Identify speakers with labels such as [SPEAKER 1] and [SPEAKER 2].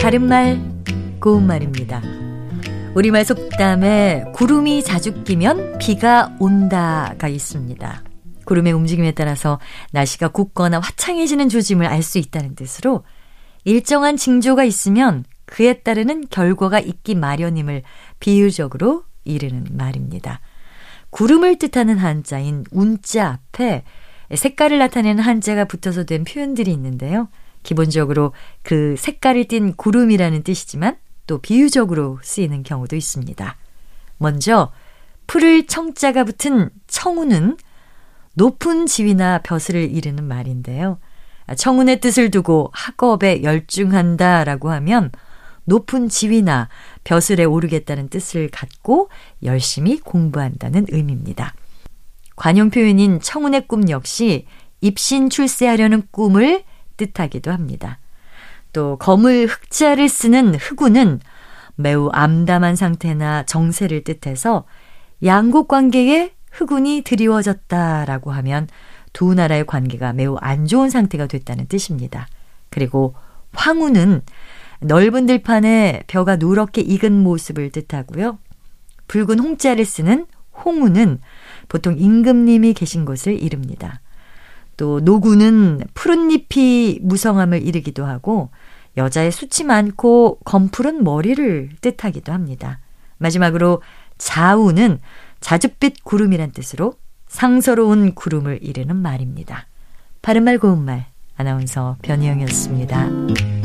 [SPEAKER 1] 바른말, 고운말입니다. 우리말 속담에 구름이 자주 끼면 비가 온다가 있습니다. 구름의 움직임에 따라서 날씨가 굳거나 화창해지는 조짐을 알 수 있다는 뜻으로 일정한 징조가 있으면 그에 따르는 결과가 있기 마련임을 비유적으로 이르는 말입니다. 구름을 뜻하는 한자인 운자 앞에 색깔을 나타내는 한자가 붙어서 된 표현들이 있는데요. 기본적으로 그 색깔을 띤 구름이라는 뜻이지만 또 비유적으로 쓰이는 경우도 있습니다. 먼저 풀을 청자가 붙은 청우는 높은 지위나 벼슬을 이르는 말인데요. 청운의 뜻을 두고 학업에 열중한다 라고 하면 높은 지위나 벼슬에 오르겠다는 뜻을 갖고 열심히 공부한다는 의미입니다. 관용 표현인 청운의 꿈 역시 입신 출세하려는 꿈을 뜻하기도 합니다. 또 검을 흑자를 쓰는 흑우는 매우 암담한 상태나 정세를 뜻해서 양국 관계에 흑운이 드리워졌다라고 하면 두 나라의 관계가 매우 안 좋은 상태가 됐다는 뜻입니다. 그리고 황후는 넓은 들판에 벼가 누렇게 익은 모습을 뜻하고요. 붉은 홍자를 쓰는 홍우는 보통 임금님이 계신 곳을 이릅니다. 또 노구는 푸른 잎이 무성함을 이르기도 하고 여자의 숱이 많고 검푸른 머리를 뜻하기도 합니다. 마지막으로 자우는 자줏빛 구름이란 뜻으로 상서로운 구름을 이르는 말입니다. 바른말 고운말 아나운서 변희영이었습니다.